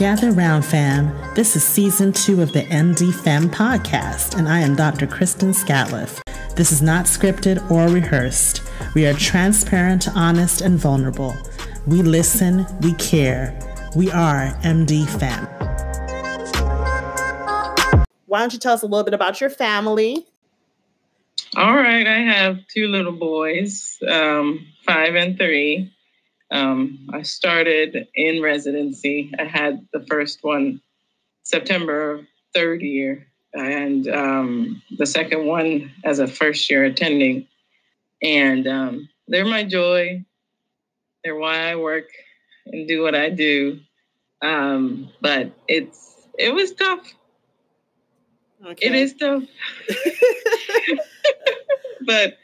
Gather round, fam. This is season two of the MD Fem podcast, and I am Dr. Kristen Scatliffe. This is not scripted or rehearsed. We are transparent, honest, and vulnerable. We listen, we care. We are MD Fem. Why don't you tell us a little bit about your family? All right, I have two little boys, um, five and three. Um, I started in residency. I had the first one September third year, and um, the second one as a first year attending. And um, they're my joy. They're why I work and do what I do. Um, but it's it was tough. Okay. It is tough. but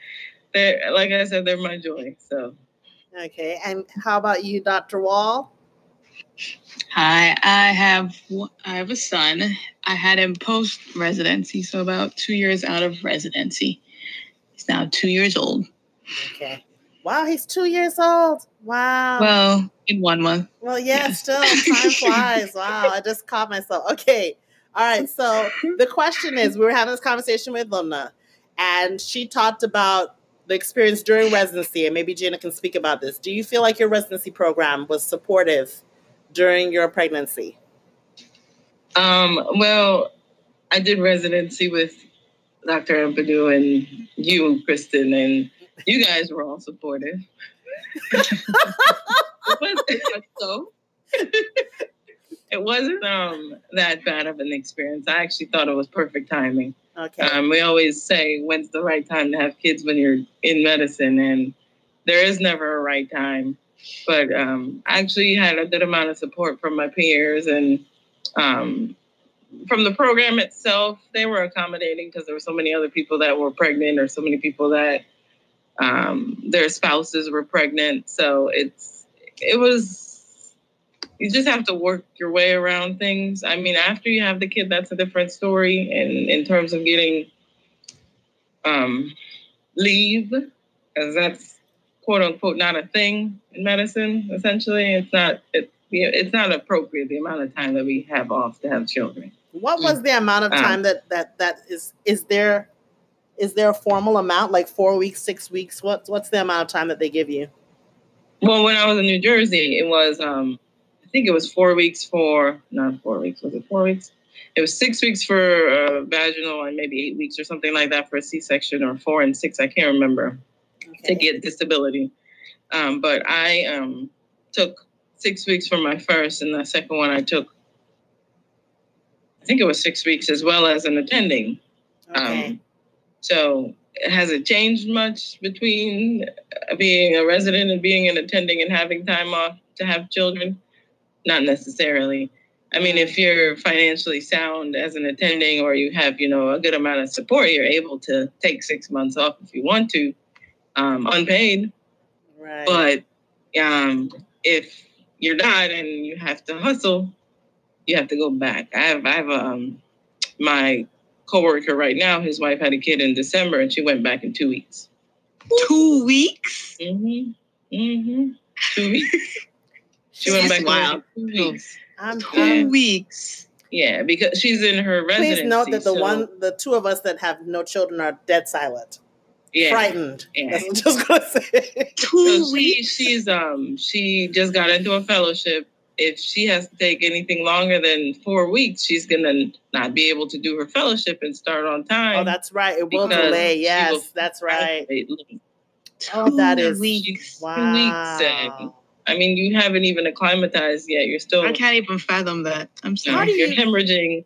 they're like I said, they're my joy. So Okay, and how about you, Dr. Waul? Hi, I have I have a son. I had him post residency, so about two years out of residency. He's now two years old. Okay. Wow, he's two years old. Wow. Well, in one month. Well, yeah, yeah. still time flies. Wow, I just caught myself. Okay. All right. So the question is, we were having this conversation with Lubna, and she talked about the experience during residency, and maybe Jana can speak about this. Do you feel like your residency program was supportive during your pregnancy? Um, well, I did residency with Dr. Ampadu and you, Kristen, and you guys were all supportive. it wasn't so. it wasn't um, that bad of an experience. I actually thought it was perfect timing. Okay. Um, we always say, when's the right time to have kids when you're in medicine? And there is never a right time. But um, I actually had a good amount of support from my peers and um, from the program itself. They were accommodating because there were so many other people that were pregnant or so many people that um, their spouses were pregnant. So it's it was you just have to work your way around things. I mean, after you have the kid, that's a different story. And in terms of getting um, leave, because that's quote unquote not a thing in medicine. Essentially, it's not. It, it's not appropriate the amount of time that we have off to have children. What was the amount of um, time um, that that that is is there? Is there a formal amount like four weeks, six weeks? What's what's the amount of time that they give you? Well, when I was in New Jersey, it was um, think it was four weeks for not four weeks. Was it four weeks? It was six weeks for uh, vaginal and maybe eight weeks or something like that for a C-section, or four and six. I can't remember okay. to get disability. Um, but I um, took six weeks for my first, and the second one I took. I think it was six weeks as well as an attending. Okay. Um, so has it changed much between being a resident and being an attending and having time off to have children? Not necessarily. I mean, if you're financially sound as an attending or you have, you know, a good amount of support, you're able to take six months off if you want to, um, unpaid. Right. But um, if you're not and you have to hustle, you have to go back. I have, I have um, my coworker right now. His wife had a kid in December, and she went back in two weeks. Two weeks. Mm-hmm. Mm-hmm. Two weeks. She went back wow. two weeks. I'm two weeks. Yeah, because she's in her residency. Please note that the so. one, the two of us that have no children are dead silent. Yeah. Frightened. Yeah. That's what I'm just gonna say. Two so weeks. She, she's um she just got into a fellowship. If she has to take anything longer than four weeks, she's gonna not be able to do her fellowship and start on time. Oh, that's right. It will delay. Yes, will that's right. Oh, that is weeks. Wow. Two weeks. And I mean, you haven't even acclimatized yet. You're still. I can't even fathom that. I'm sorry. You are hemorrhaging.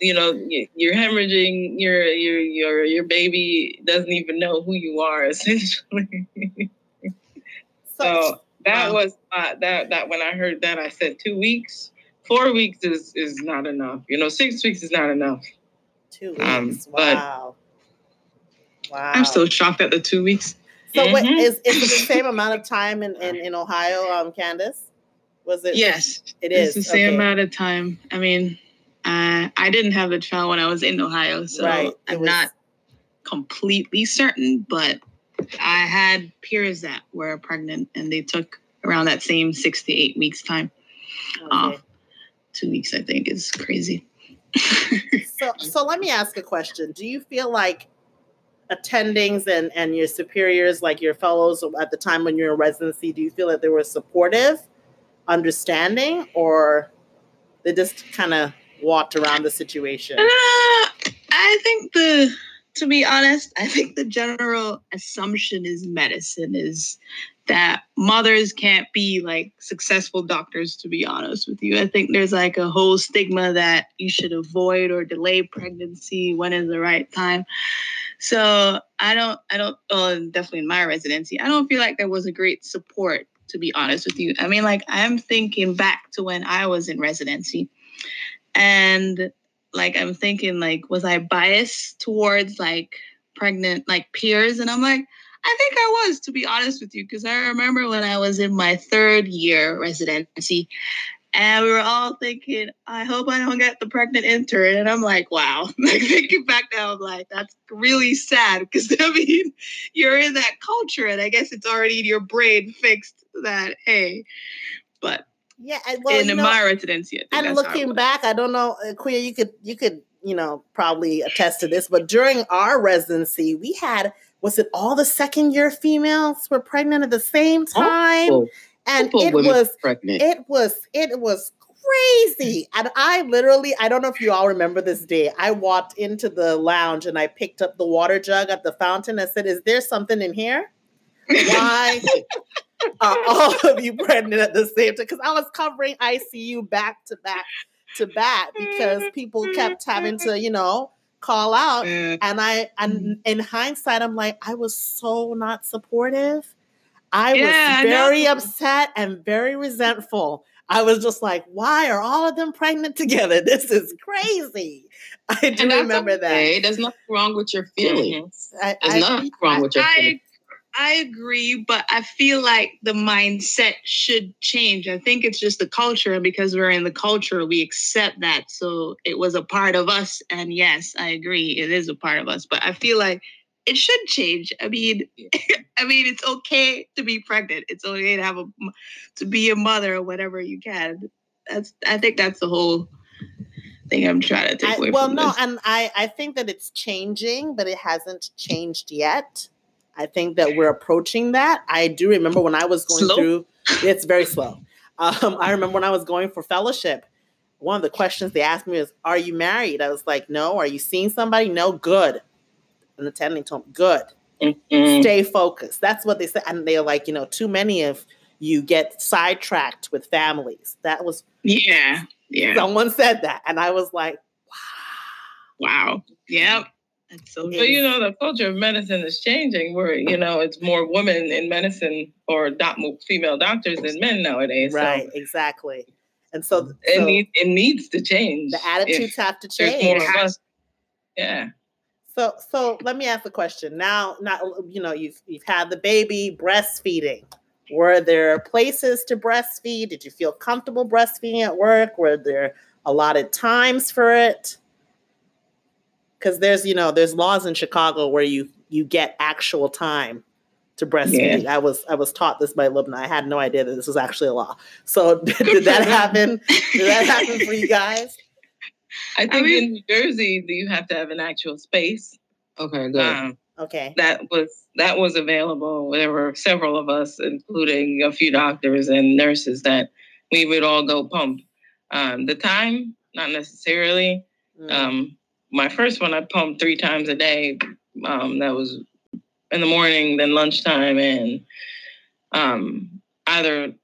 You know, you're hemorrhaging. Your your your your baby doesn't even know who you are. Essentially. so that wow. was uh, that that when I heard that, I said two weeks. Four weeks is is not enough. You know, six weeks is not enough. Two um, weeks. Um, wow. wow. I'm still shocked at the two weeks. So mm-hmm. what, is, is it the same amount of time in, in, in Ohio, um, Kandice? Was it? Yes, it is. It's the same okay. amount of time. I mean, uh, I didn't have the child when I was in Ohio, so right. I'm was... not completely certain, but I had peers that were pregnant and they took around that same six to eight weeks time okay. off two weeks, I think, is crazy. so, so let me ask a question. Do you feel like attendings and, and your superiors, like your fellows at the time when you're in residency, do you feel that they were supportive, understanding, or they just kind of walked around the situation? Uh, I think the to be honest, I think the general assumption is medicine is that mothers can't be like successful doctors, to be honest with you. I think there's like a whole stigma that you should avoid or delay pregnancy when is the right time. So I don't, I don't, well, definitely in my residency, I don't feel like there was a great support, to be honest with you. I mean, like I'm thinking back to when I was in residency and like I'm thinking like was I biased towards like pregnant like peers and I'm like I think I was to be honest with you because I remember when I was in my third year residency and we were all thinking I hope I don't get the pregnant intern and I'm like wow. Like thinking back now I'm like that's really sad. Because I mean you're in that culture and I guess it's already in your brain fixed that hey but yeah, well, in know, my residency. And looking back, I don't know, uh, Queer, you could you could you know probably attest to this, but during our residency, we had was it all the second year females were pregnant at the same time, oh, and it was pregnant. it was it was crazy. And I literally, I don't know if you all remember this day. I walked into the lounge and I picked up the water jug at the fountain. I said, "Is there something in here?" Why? are all of you pregnant at the same time? Because I was covering ICU back to back to back because people kept having to, you know, call out. And I, and mm-hmm. in hindsight, I'm like, I was so not supportive. I yeah, was very upset and very resentful. I was just like, why are all of them pregnant together? This is crazy. I do remember okay. that. There's nothing wrong with your feelings. Mm-hmm. I, There's I, nothing wrong with your feelings. I agree, but I feel like the mindset should change. I think it's just the culture, and because we're in the culture, we accept that. So it was a part of us. And yes, I agree, it is a part of us. But I feel like it should change. I mean, I mean, it's okay to be pregnant. It's okay to have a to be a mother or whatever you can. That's I think that's the whole thing I'm trying to take away. I, well, no, this. and I I think that it's changing, but it hasn't changed yet. I think that we're approaching that. I do remember when I was going slow? through, it's very slow. Um, I remember when I was going for fellowship, one of the questions they asked me was, Are you married? I was like, No. Are you seeing somebody? No, good. And the attending told me, Good. Mm-hmm. Stay focused. That's what they said. And they're like, You know, too many of you get sidetracked with families. That was, yeah. Yeah. Someone said that. And I was like, Wow. Wow. Yep. So, but you know, the culture of medicine is changing. Where you know it's more women in medicine or doc, female doctors than men nowadays. Right, so exactly. And so, so it needs it needs to change. The attitudes have to change. Yeah. So, so let me ask a question. Now, not you know, you've you've had the baby breastfeeding. Were there places to breastfeed? Did you feel comfortable breastfeeding at work? Were there allotted times for it? because there's you know there's laws in Chicago where you you get actual time to breastfeed. Yeah. I was I was taught this by Lubna. I had no idea that this was actually a law. So did, did that happen? did that happen for you guys? I think I mean, in New Jersey you have to have an actual space. Okay, good. Um, okay. That was that was available. There were several of us, including a few doctors and nurses, that we would all go pump. Um, the time, not necessarily. Mm. Um, my first one I pumped three times a day. Um, that was in the morning, then lunchtime, and um, either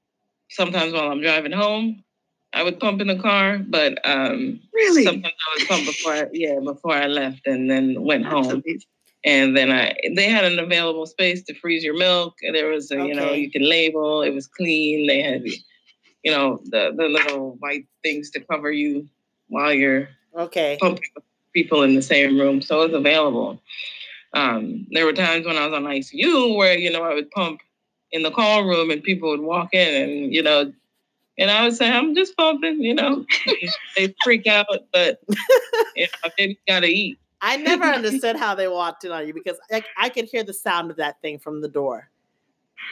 sometimes while I'm driving home, I would pump in the car, but um, really sometimes I would pump before I, yeah before I left and then went That's home. Amazing. And then I they had an available space to freeze your milk. There was a, okay. you know you can label. It was clean. They had you know the the little white things to cover you while you're okay pumping people in the same room, so it's available. Um, there were times when I was on ICU where you know I would pump in the call room and people would walk in and you know, and I would say I'm just pumping, you know. they freak out, but you know, they gotta eat. I never understood how they walked in on you because like I could hear the sound of that thing from the door.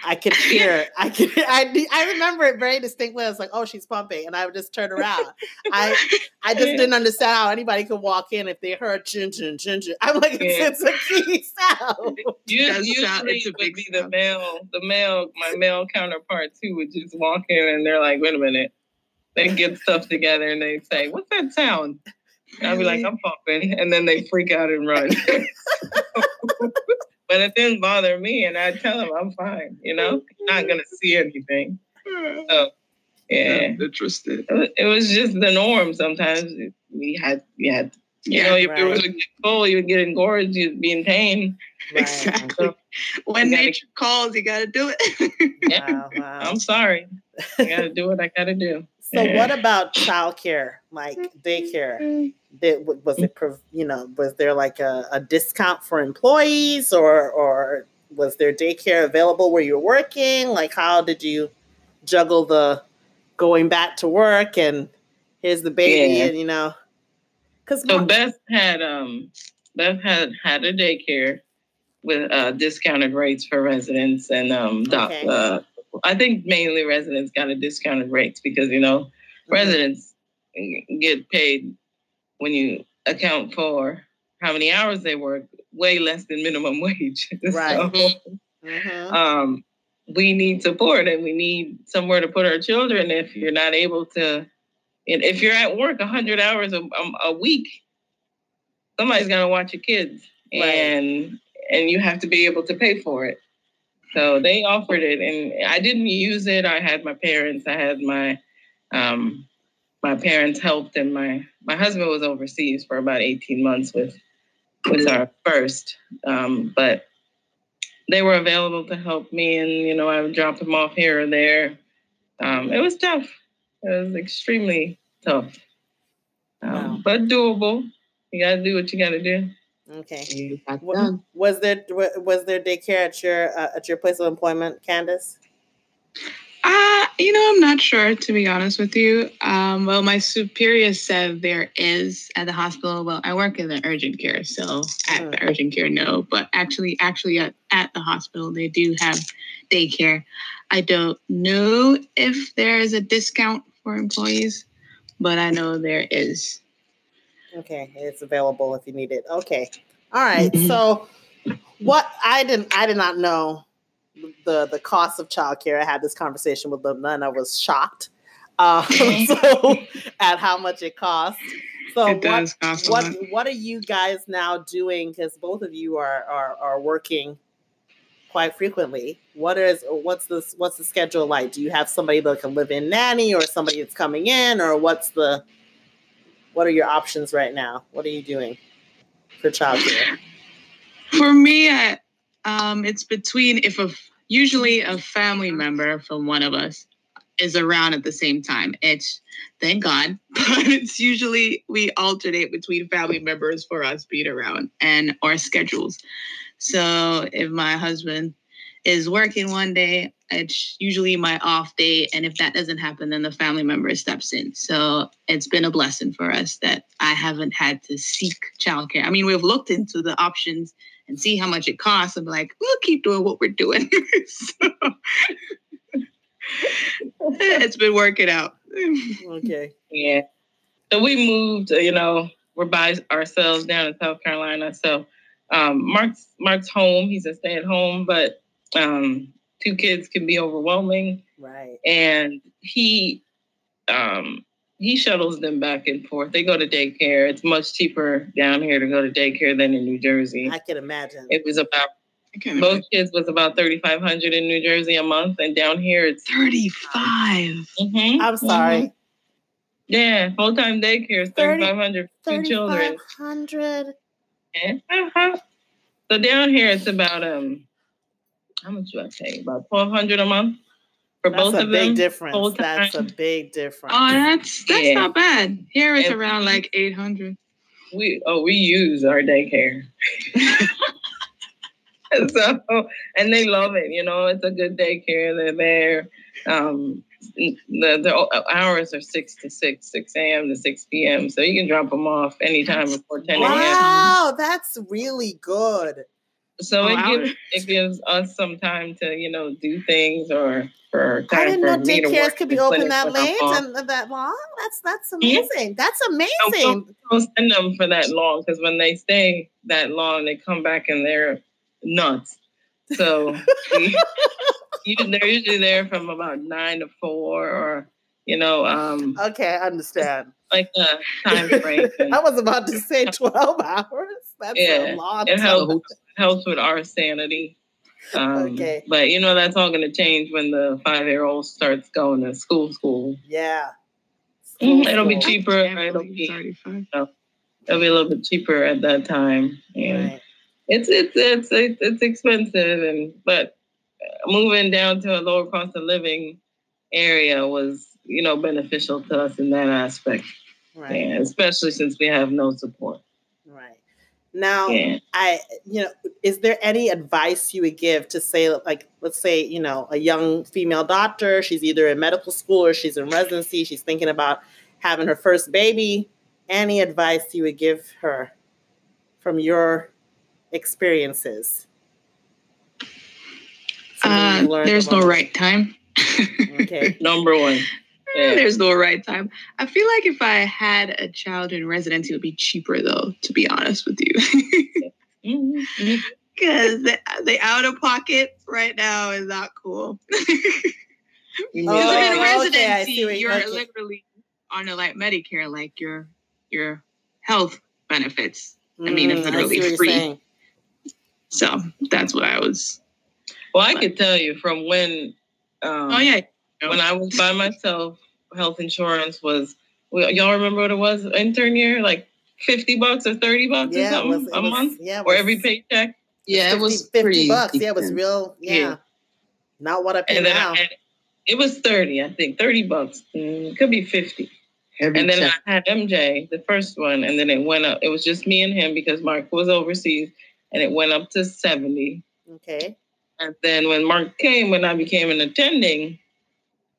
I could hear. I could. I, I remember it very distinctly. I was like, "Oh, she's pumping," and I would just turn around. I I just didn't understand how anybody could walk in if they heard chin chin chin chin. I'm like, yeah. it's, a key sound. Usually, sound, it's a big be the male, the male, my male counterpart too would just walk in and they're like, "Wait a minute." They get stuff together and they say, "What's that sound?" I'll be like, I'm pumping. And then they freak out and run. but it didn't bother me. And I tell them I'm fine, you know, I'm not going to see anything. Hmm. So, yeah. interesting. It was just the norm sometimes. We had, we had, you yeah, know, if right. you were really full, you would get engorged, you'd be in pain. Right. Exactly. So, when nature gotta, calls, you got to do it. yeah. Wow, wow. I'm sorry. I got to do what I got to do. So, what about childcare, like daycare? Did, was it, you know, was there like a, a discount for employees, or or was there daycare available where you're working? Like, how did you juggle the going back to work and here's the baby, yeah. and you know? Because so Beth had um Beth had had a daycare with uh, discounted rates for residents and um doc, okay. uh, I think mainly residents got a discounted rates because you know mm-hmm. residents get paid when you account for how many hours they work, way less than minimum wage. Right. so, mm-hmm. um, we need support and we need somewhere to put our children if you're not able to and if you're at work 100 hours a, a week somebody's got to watch your kids right. and and you have to be able to pay for it so they offered it, and I didn't use it. I had my parents. I had my um, my parents helped, and my my husband was overseas for about eighteen months with with our first. Um, but they were available to help me, and you know I would drop them off here or there. Um, it was tough. It was extremely tough, um, wow. but doable. You got to do what you got to do. Okay. Was there was there daycare at your uh, at your place of employment, Kandice? Uh, you know, I'm not sure to be honest with you. Um, well, my superior said there is at the hospital. Well, I work in the urgent care, so at the urgent care, no. But actually, actually at, at the hospital, they do have daycare. I don't know if there is a discount for employees, but I know there is. Okay, it's available if you need it. Okay. All right. So what I didn't I did not know the the cost of childcare. I had this conversation with them and I was shocked. Uh, so at how much it costs. So it what, what, what are you guys now doing? Because both of you are, are are working quite frequently. What is what's the what's the schedule like? Do you have somebody that can live in nanny or somebody that's coming in, or what's the what are your options right now? What are you doing for childcare? For me, I, um, it's between if a usually a family member from one of us is around at the same time. It's thank God, but it's usually we alternate between family members for us being around and our schedules. So if my husband is working one day, it's usually my off day. And if that doesn't happen, then the family member steps in. So it's been a blessing for us that I haven't had to seek childcare. I mean, we've looked into the options and see how much it costs. I'm like, we'll keep doing what we're doing. so it's been working out. okay. Yeah. So we moved, you know, we're by ourselves down in South Carolina. So um, Mark's Mark's home. He's a stay at home, but um, two kids can be overwhelming. Right. And he um, he shuttles them back and forth. They go to daycare. It's much cheaper down here to go to daycare than in New Jersey. I can imagine. It was about both kids was about thirty five hundred in New Jersey a month, and down here it's thirty five. Mm-hmm. I'm sorry. Mm-hmm. Yeah, full time daycare is thirty five hundred for children. Hundred. Yeah. Uh-huh. So down here it's about um how much do I pay? About twelve hundred a month for that's both of them. That's a big difference. That's a big difference. Oh, that's that's yeah. not bad. Here it's and around like eight hundred. We oh we use our daycare. so and they love it. You know, it's a good daycare. They're there. Um, the, the hours are six to six, six a.m. to six p.m. So you can drop them off anytime before ten a.m. Wow, that's really good. So oh, it gives it gives us some time to you know do things or for I didn't know daycares could be open that late and that long. That's that's amazing. Yeah. That's amazing. Don't, don't send them for that long because when they stay that long, they come back and they're nuts. So they're usually there from about nine to four or you know. Um, okay, I understand. Like a time frame. I was about to say twelve hours. That's yeah, a lot. It helps helps with our sanity. Um, okay. But you know that's all going to change when the five year old starts going to school. School. Yeah. School, mm, it'll be cheaper. It'll be, it'll be a little bit cheaper at that time. And right. it's, it's it's it's it's expensive, and but moving down to a lower cost of living area was you know beneficial to us in that aspect. Right. Yeah, especially since we have no support. Right. Now, yeah. I, you know, is there any advice you would give to say, like, let's say, you know, a young female doctor, she's either in medical school or she's in residency, she's thinking about having her first baby. Any advice you would give her from your experiences? Uh, there's no right time. okay. Number one. Yeah. There's no right time. I feel like if I had a child in residency, it would be cheaper, though, to be honest with you. Because the, the out of pocket right now is not cool. Because oh, in residency, okay, you're okay. literally on a like Medicare, like your your health benefits. Mm, I mean, it's mm, literally free. So that's what I was. Well, I but. could tell you from when. Um, oh yeah. When I was by myself health insurance was y'all remember what it was intern year? Like 50 bucks or 30 bucks yeah, or something was, a was, month? yeah, or every paycheck? Yeah 50, it was 50 bucks. Yeah it was real yeah, yeah. not what i pay and now. I, it was 30 i think 30 bucks. Mm, could be 50 every and then check. i had mj the first one and then it went up it was just me and him because mark was overseas and it went up to 70 okay. And then when mark came when i became an attending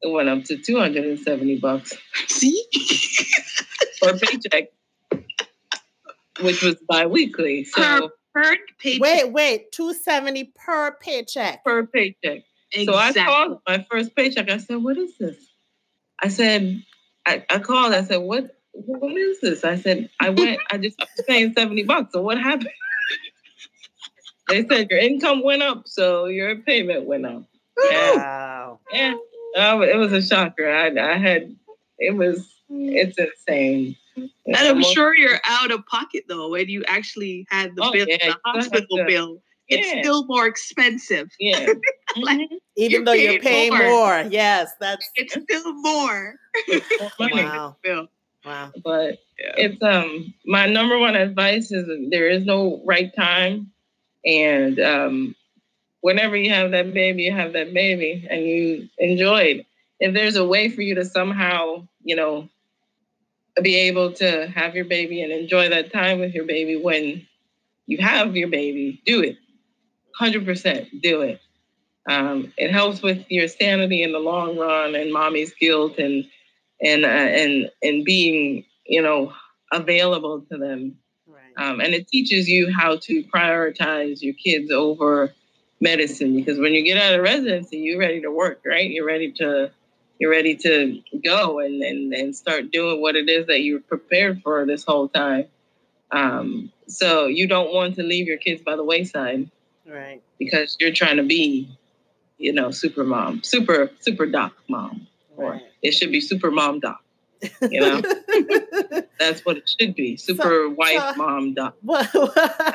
it went up to 270 bucks. See? per paycheck, which was bi-weekly. So per, per paycheck. Wait, wait, 270 per paycheck. Per paycheck. Exactly. So I called my first paycheck. I said, what is this? I said, I, I called, I said, what what is this? I said, I went, I just I'm paying 70 bucks. So what happened? they said your income went up, so your payment went up. Wow. Yeah. Oh, it was a shocker. I, I had, it was, it's insane. And I'm sure you're out of pocket though when you actually had the oh, bill, yeah, the hospital to, bill. It's still more expensive. Yeah. like, mm-hmm. Even you're though you're paying more. more. Yes, that's it's still more. wow. Wow. But yeah. it's um my number one advice is there is no right time. And um whenever you have that baby, you have that baby and you enjoy it. If there's a way for you to somehow, you know, be able to have your baby and enjoy that time with your baby when you have your baby, do it. 100% do it. Um, it helps with your sanity in the long run and mommy's guilt and and uh, and and being you know available to them right. um, and it teaches you how to prioritize your kids over medicine because when you get out of residency, you're ready to work, right? You're ready to you're ready to go and, and, and start doing what it is that you're prepared for this whole time. Um, so you don't want to leave your kids by the wayside. Right. Because you're trying to be, you know, super mom, super, super doc mom. Right. Or it should be super mom doc. You know, that's what it should be. Super so, wife, so, mom, doc. Well,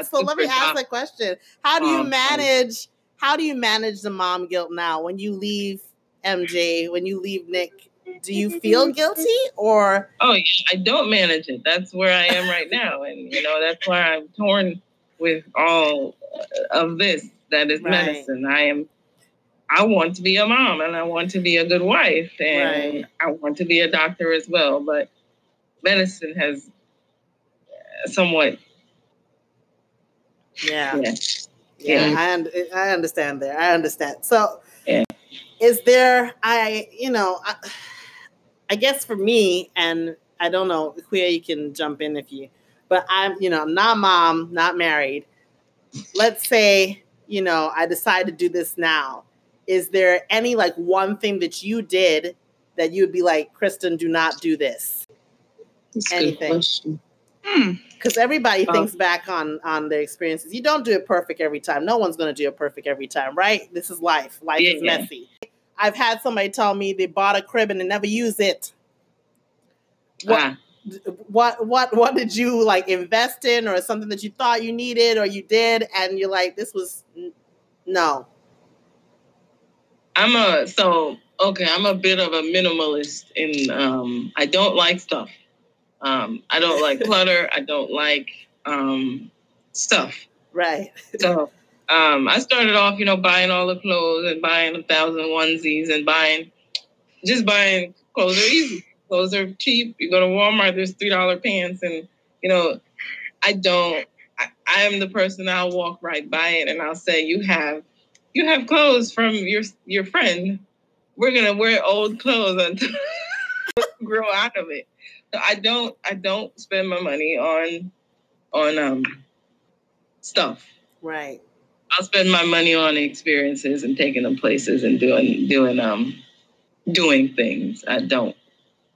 so let me ask a question: How do you manage? How do you manage the mom guilt now when you leave MJ? When you leave Nick? Do you feel guilty or? Oh, yeah, I don't manage it. That's where I am right now, and you know that's why I'm torn with all of this. That is right. medicine. I am I want to be a mom and I want to be a good wife and right. I want to be a doctor as well. But medicine has uh, somewhat. Yeah. Yeah. yeah, yeah. I, I understand there. I understand. So, yeah. is there, I, you know, I, I guess for me, and I don't know, where you can jump in if you, but I'm, you know, I'm not mom, not married. let's say, you know, I decide to do this now. Is there any like one thing that you did that you would be like, Kristen, do not do this? That's Anything. Because hmm. everybody um, thinks back on on their experiences. You don't do it perfect every time. No one's going to do it perfect every time, right? This is life. Life yeah, is messy. I've had somebody tell me they bought a crib and they never use it. What, ah. what what what did you like invest in or something that you thought you needed or you did and you're like this was no. I'm a so okay, I'm a bit of a minimalist in um I don't like stuff. Um I don't like clutter, I don't like um stuff. Right. So um, I started off, you know, buying all the clothes and buying a thousand onesies and buying, just buying clothes are easy. Clothes are cheap. You go to Walmart, there's three dollar pants, and you know, I don't. I, I am the person I'll walk right by it and I'll say, "You have, you have clothes from your your friend. We're gonna wear old clothes until grow out of it." So I don't. I don't spend my money on on um stuff. Right. I'll spend my money on experiences and taking them places and doing doing um doing things. I don't.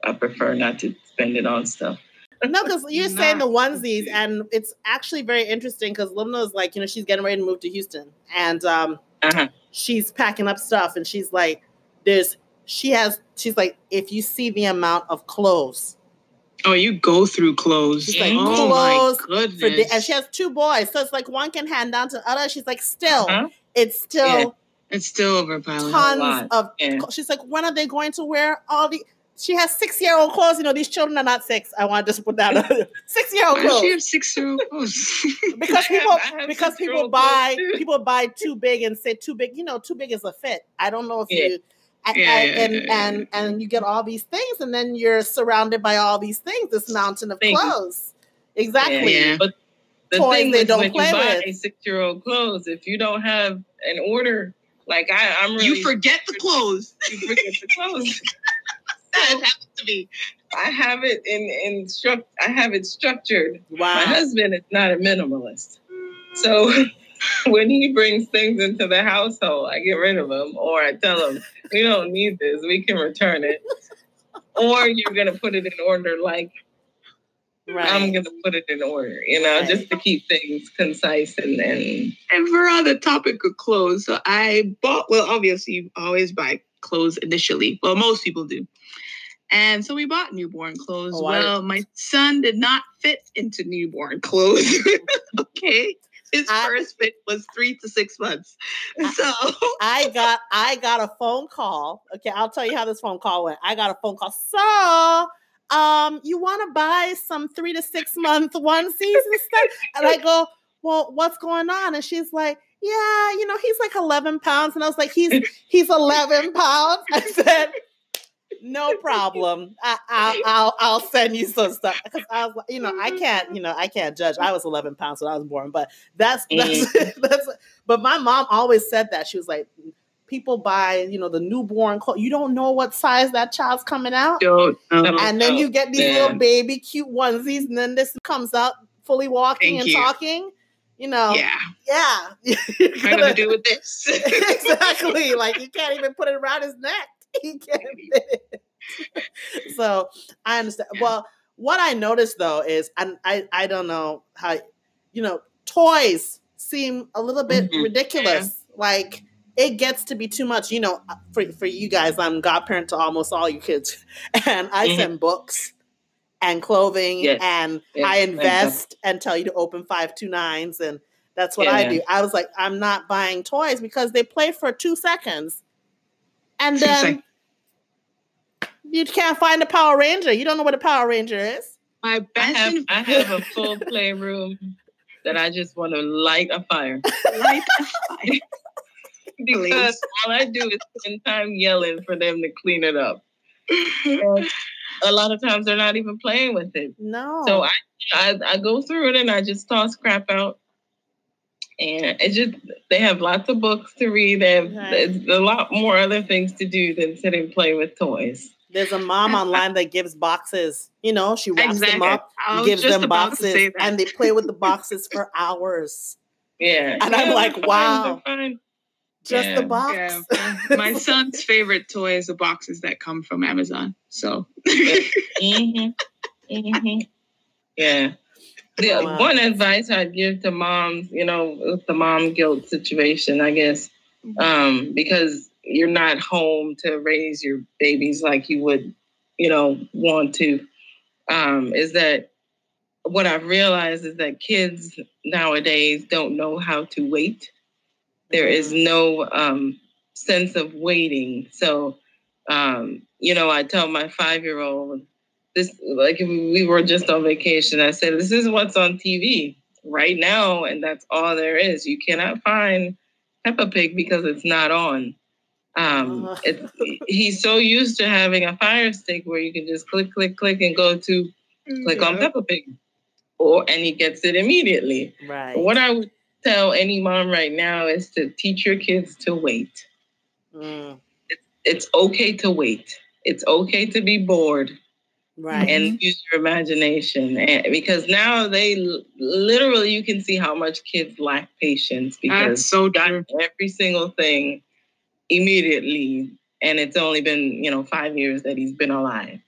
I prefer not to spend it on stuff. No, because you're saying the onesies, and it's actually very interesting because Lubna is like, you know, she's getting ready to move to Houston, and um, uh-huh. she's packing up stuff, and she's like, "There's," she has, she's like, if you see the amount of clothes Oh, you go through clothes. She's like, oh clothes my goodness. and she has two boys, so it's like one can hand down to the other. She's like, still, uh-huh. it's still, yeah. it's still overpowering. Tons of. Yeah. She's like, when are they going to wear all the? She has six year old clothes. You know, these children are not six. I want to just put that six year old clothes. She have six year old clothes because people because people buy people buy too big and say too big. You know, too big is a fit. I don't know if yeah. you and, yeah, and, yeah, yeah, and and you get all these things, and then you're surrounded by all these things. This mountain of Thank clothes, you. exactly. But the Toys thing they is, don't when play you buy with. six year old clothes, if you don't have an order, like I, I'm really you forget the clothes. You forget the clothes. that happens to me. I have it in in struct. I have it structured. Wow. My husband is not a minimalist, so when he brings things into the household, I get rid of them, or I tell him, "We don't need this. We can return it." or you're gonna put it in order, like right. I'm gonna put it in order, you know, right. just to keep things concise and and. And we're on the topic of clothes, so I bought. Well, obviously, you always buy clothes initially. Well, most people do. And so we bought newborn clothes. Oh, well, my son did not fit into newborn clothes. okay his I, first fit was three to six months. So I got I got a phone call. Okay, I'll tell you how this phone call went. I got a phone call. So um, you want to buy some three to six month onesies and stuff? And I go, well, what's going on? And she's like, yeah, you know, he's like 11 pounds. And I was like, he's he's 11 pounds. I said, no problem. I, will I'll send you some stuff because I was, you know, I can't, you know, I can't judge. I was 11 pounds when I was born, but that's that's, mm. that's. But my mom always said that she was like, people buy, you know, the newborn clothes. You don't know what size that child's coming out, don't, and then you get these man. little baby cute onesies, and then this comes out fully walking Thank and you. talking you know, yeah, yeah. What am gonna do with this? exactly. Like you can't even put it around his neck. he can't fit it. so I understand. Well, what I noticed though is, and I, I don't know how, you know, toys seem a little bit mm-hmm. ridiculous. Yeah. Like it gets to be too much. You know, for for you guys, I'm godparent to almost all your kids, and I mm-hmm. send books and clothing, yes. and yes. I invest and tell you to open five two nines, and that's what yeah. I do. I was like, I'm not buying toys because they play for two seconds and then you can't find a Power Ranger. You don't know what a Power Ranger is. My best I have, I have a full playroom that I just want to light a fire. light a fire. because all I do is spend time yelling for them to clean it up. And a lot of times they're not even playing with it. No. So I, I I go through it and I just toss crap out and it's just they have lots of books to read. They have right. a lot more other things to do than sit and play with toys. There's a mom online that gives boxes. You know, she wraps exactly. them up, gives them boxes, and they play with the boxes for hours. Yeah. And yeah, I'm like, fine, wow. Just Yeah. the box. Yeah. My son's favorite toy is the boxes that come from Amazon. So hmm hmm Yeah. The Oh, wow. one advice I'd give to moms, you know, with the mom guilt situation, I guess, um, because you're not home to raise your babies like you would, you know, want to, um, is that what I've realized is that kids nowadays don't know how to wait. There is no um, sense of waiting. So, um, you know, I tell my five year old, this, like, if we were just on vacation, I said, this is what's on TV right now, and that's all there is. You cannot find Peppa Pig because it's not on. Um, Uh. it, he's so used to having a fire stick where you can just click, click, click, and go to click on Peppa Pig, or and he gets it immediately. Right. What I would tell any mom right now is to teach your kids to wait. Mm, It's okay to wait. It's okay to be bored right. and use your imagination. And because now they literally you can see how much kids lack patience because That's so got true. every single thing immediately, and it's only been you know five years that he's been alive.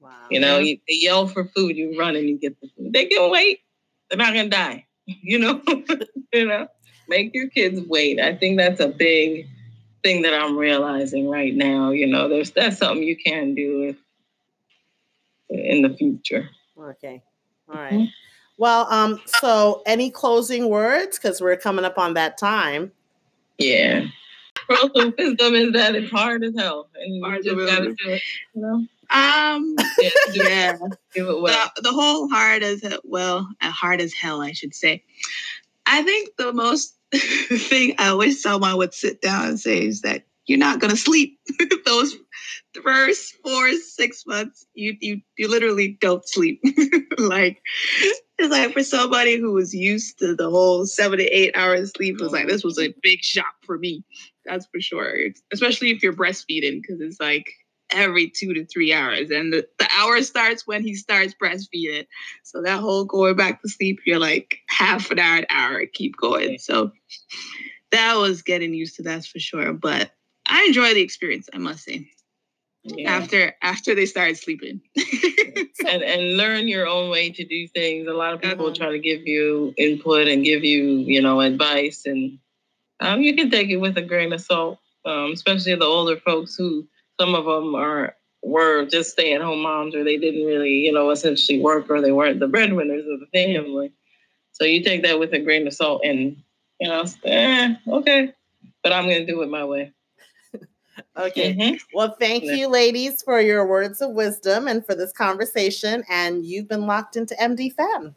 wow. You know, you, they yell for food, you run and you get the food. They can wait. They're not gonna die. You know, you know. Make your kids wait. I think that's a big thing that I'm realizing right now. You know, there's that's something you can do if, in the future. Okay. All right. Well, um, so any closing words? Because we're coming up on that time. Yeah. Pearls of wisdom is that it's hard as hell, and you Hard just gotta do it. You know, Um yeah, yeah. do it well. the, the whole hard as well, uh, hard as hell, I should say. I think the most thing I always tell my would sit down and say is that you're not gonna sleep those first four six months. You you you literally don't sleep. like it's like for somebody who was used to the whole seven to eight hours sleep, it was like this was a big shock for me. That's for sure. Especially if you're breastfeeding, because it's like every two to three hours. And the, the hour starts when he starts breastfeeding. So that whole going back to sleep, you're like half an hour, an hour, keep going. So that was getting used to that's for sure. But I enjoy the experience, I must say. Yeah. After after they started sleeping. and and learn your own way to do things. A lot of people Mhm. try to give you input and give you, you know, advice, and um, you can take it with a grain of salt. Um, especially the older folks who some of them are were just stay at home moms, or they didn't really, you know, essentially work, or they weren't the breadwinners of the family. So you take that with a grain of salt, and you know, eh, okay, but I'm gonna do it my way. Okay. Mhm. Well, thank you, ladies, for your words of wisdom and for this conversation. And you've been locked into MD Fem.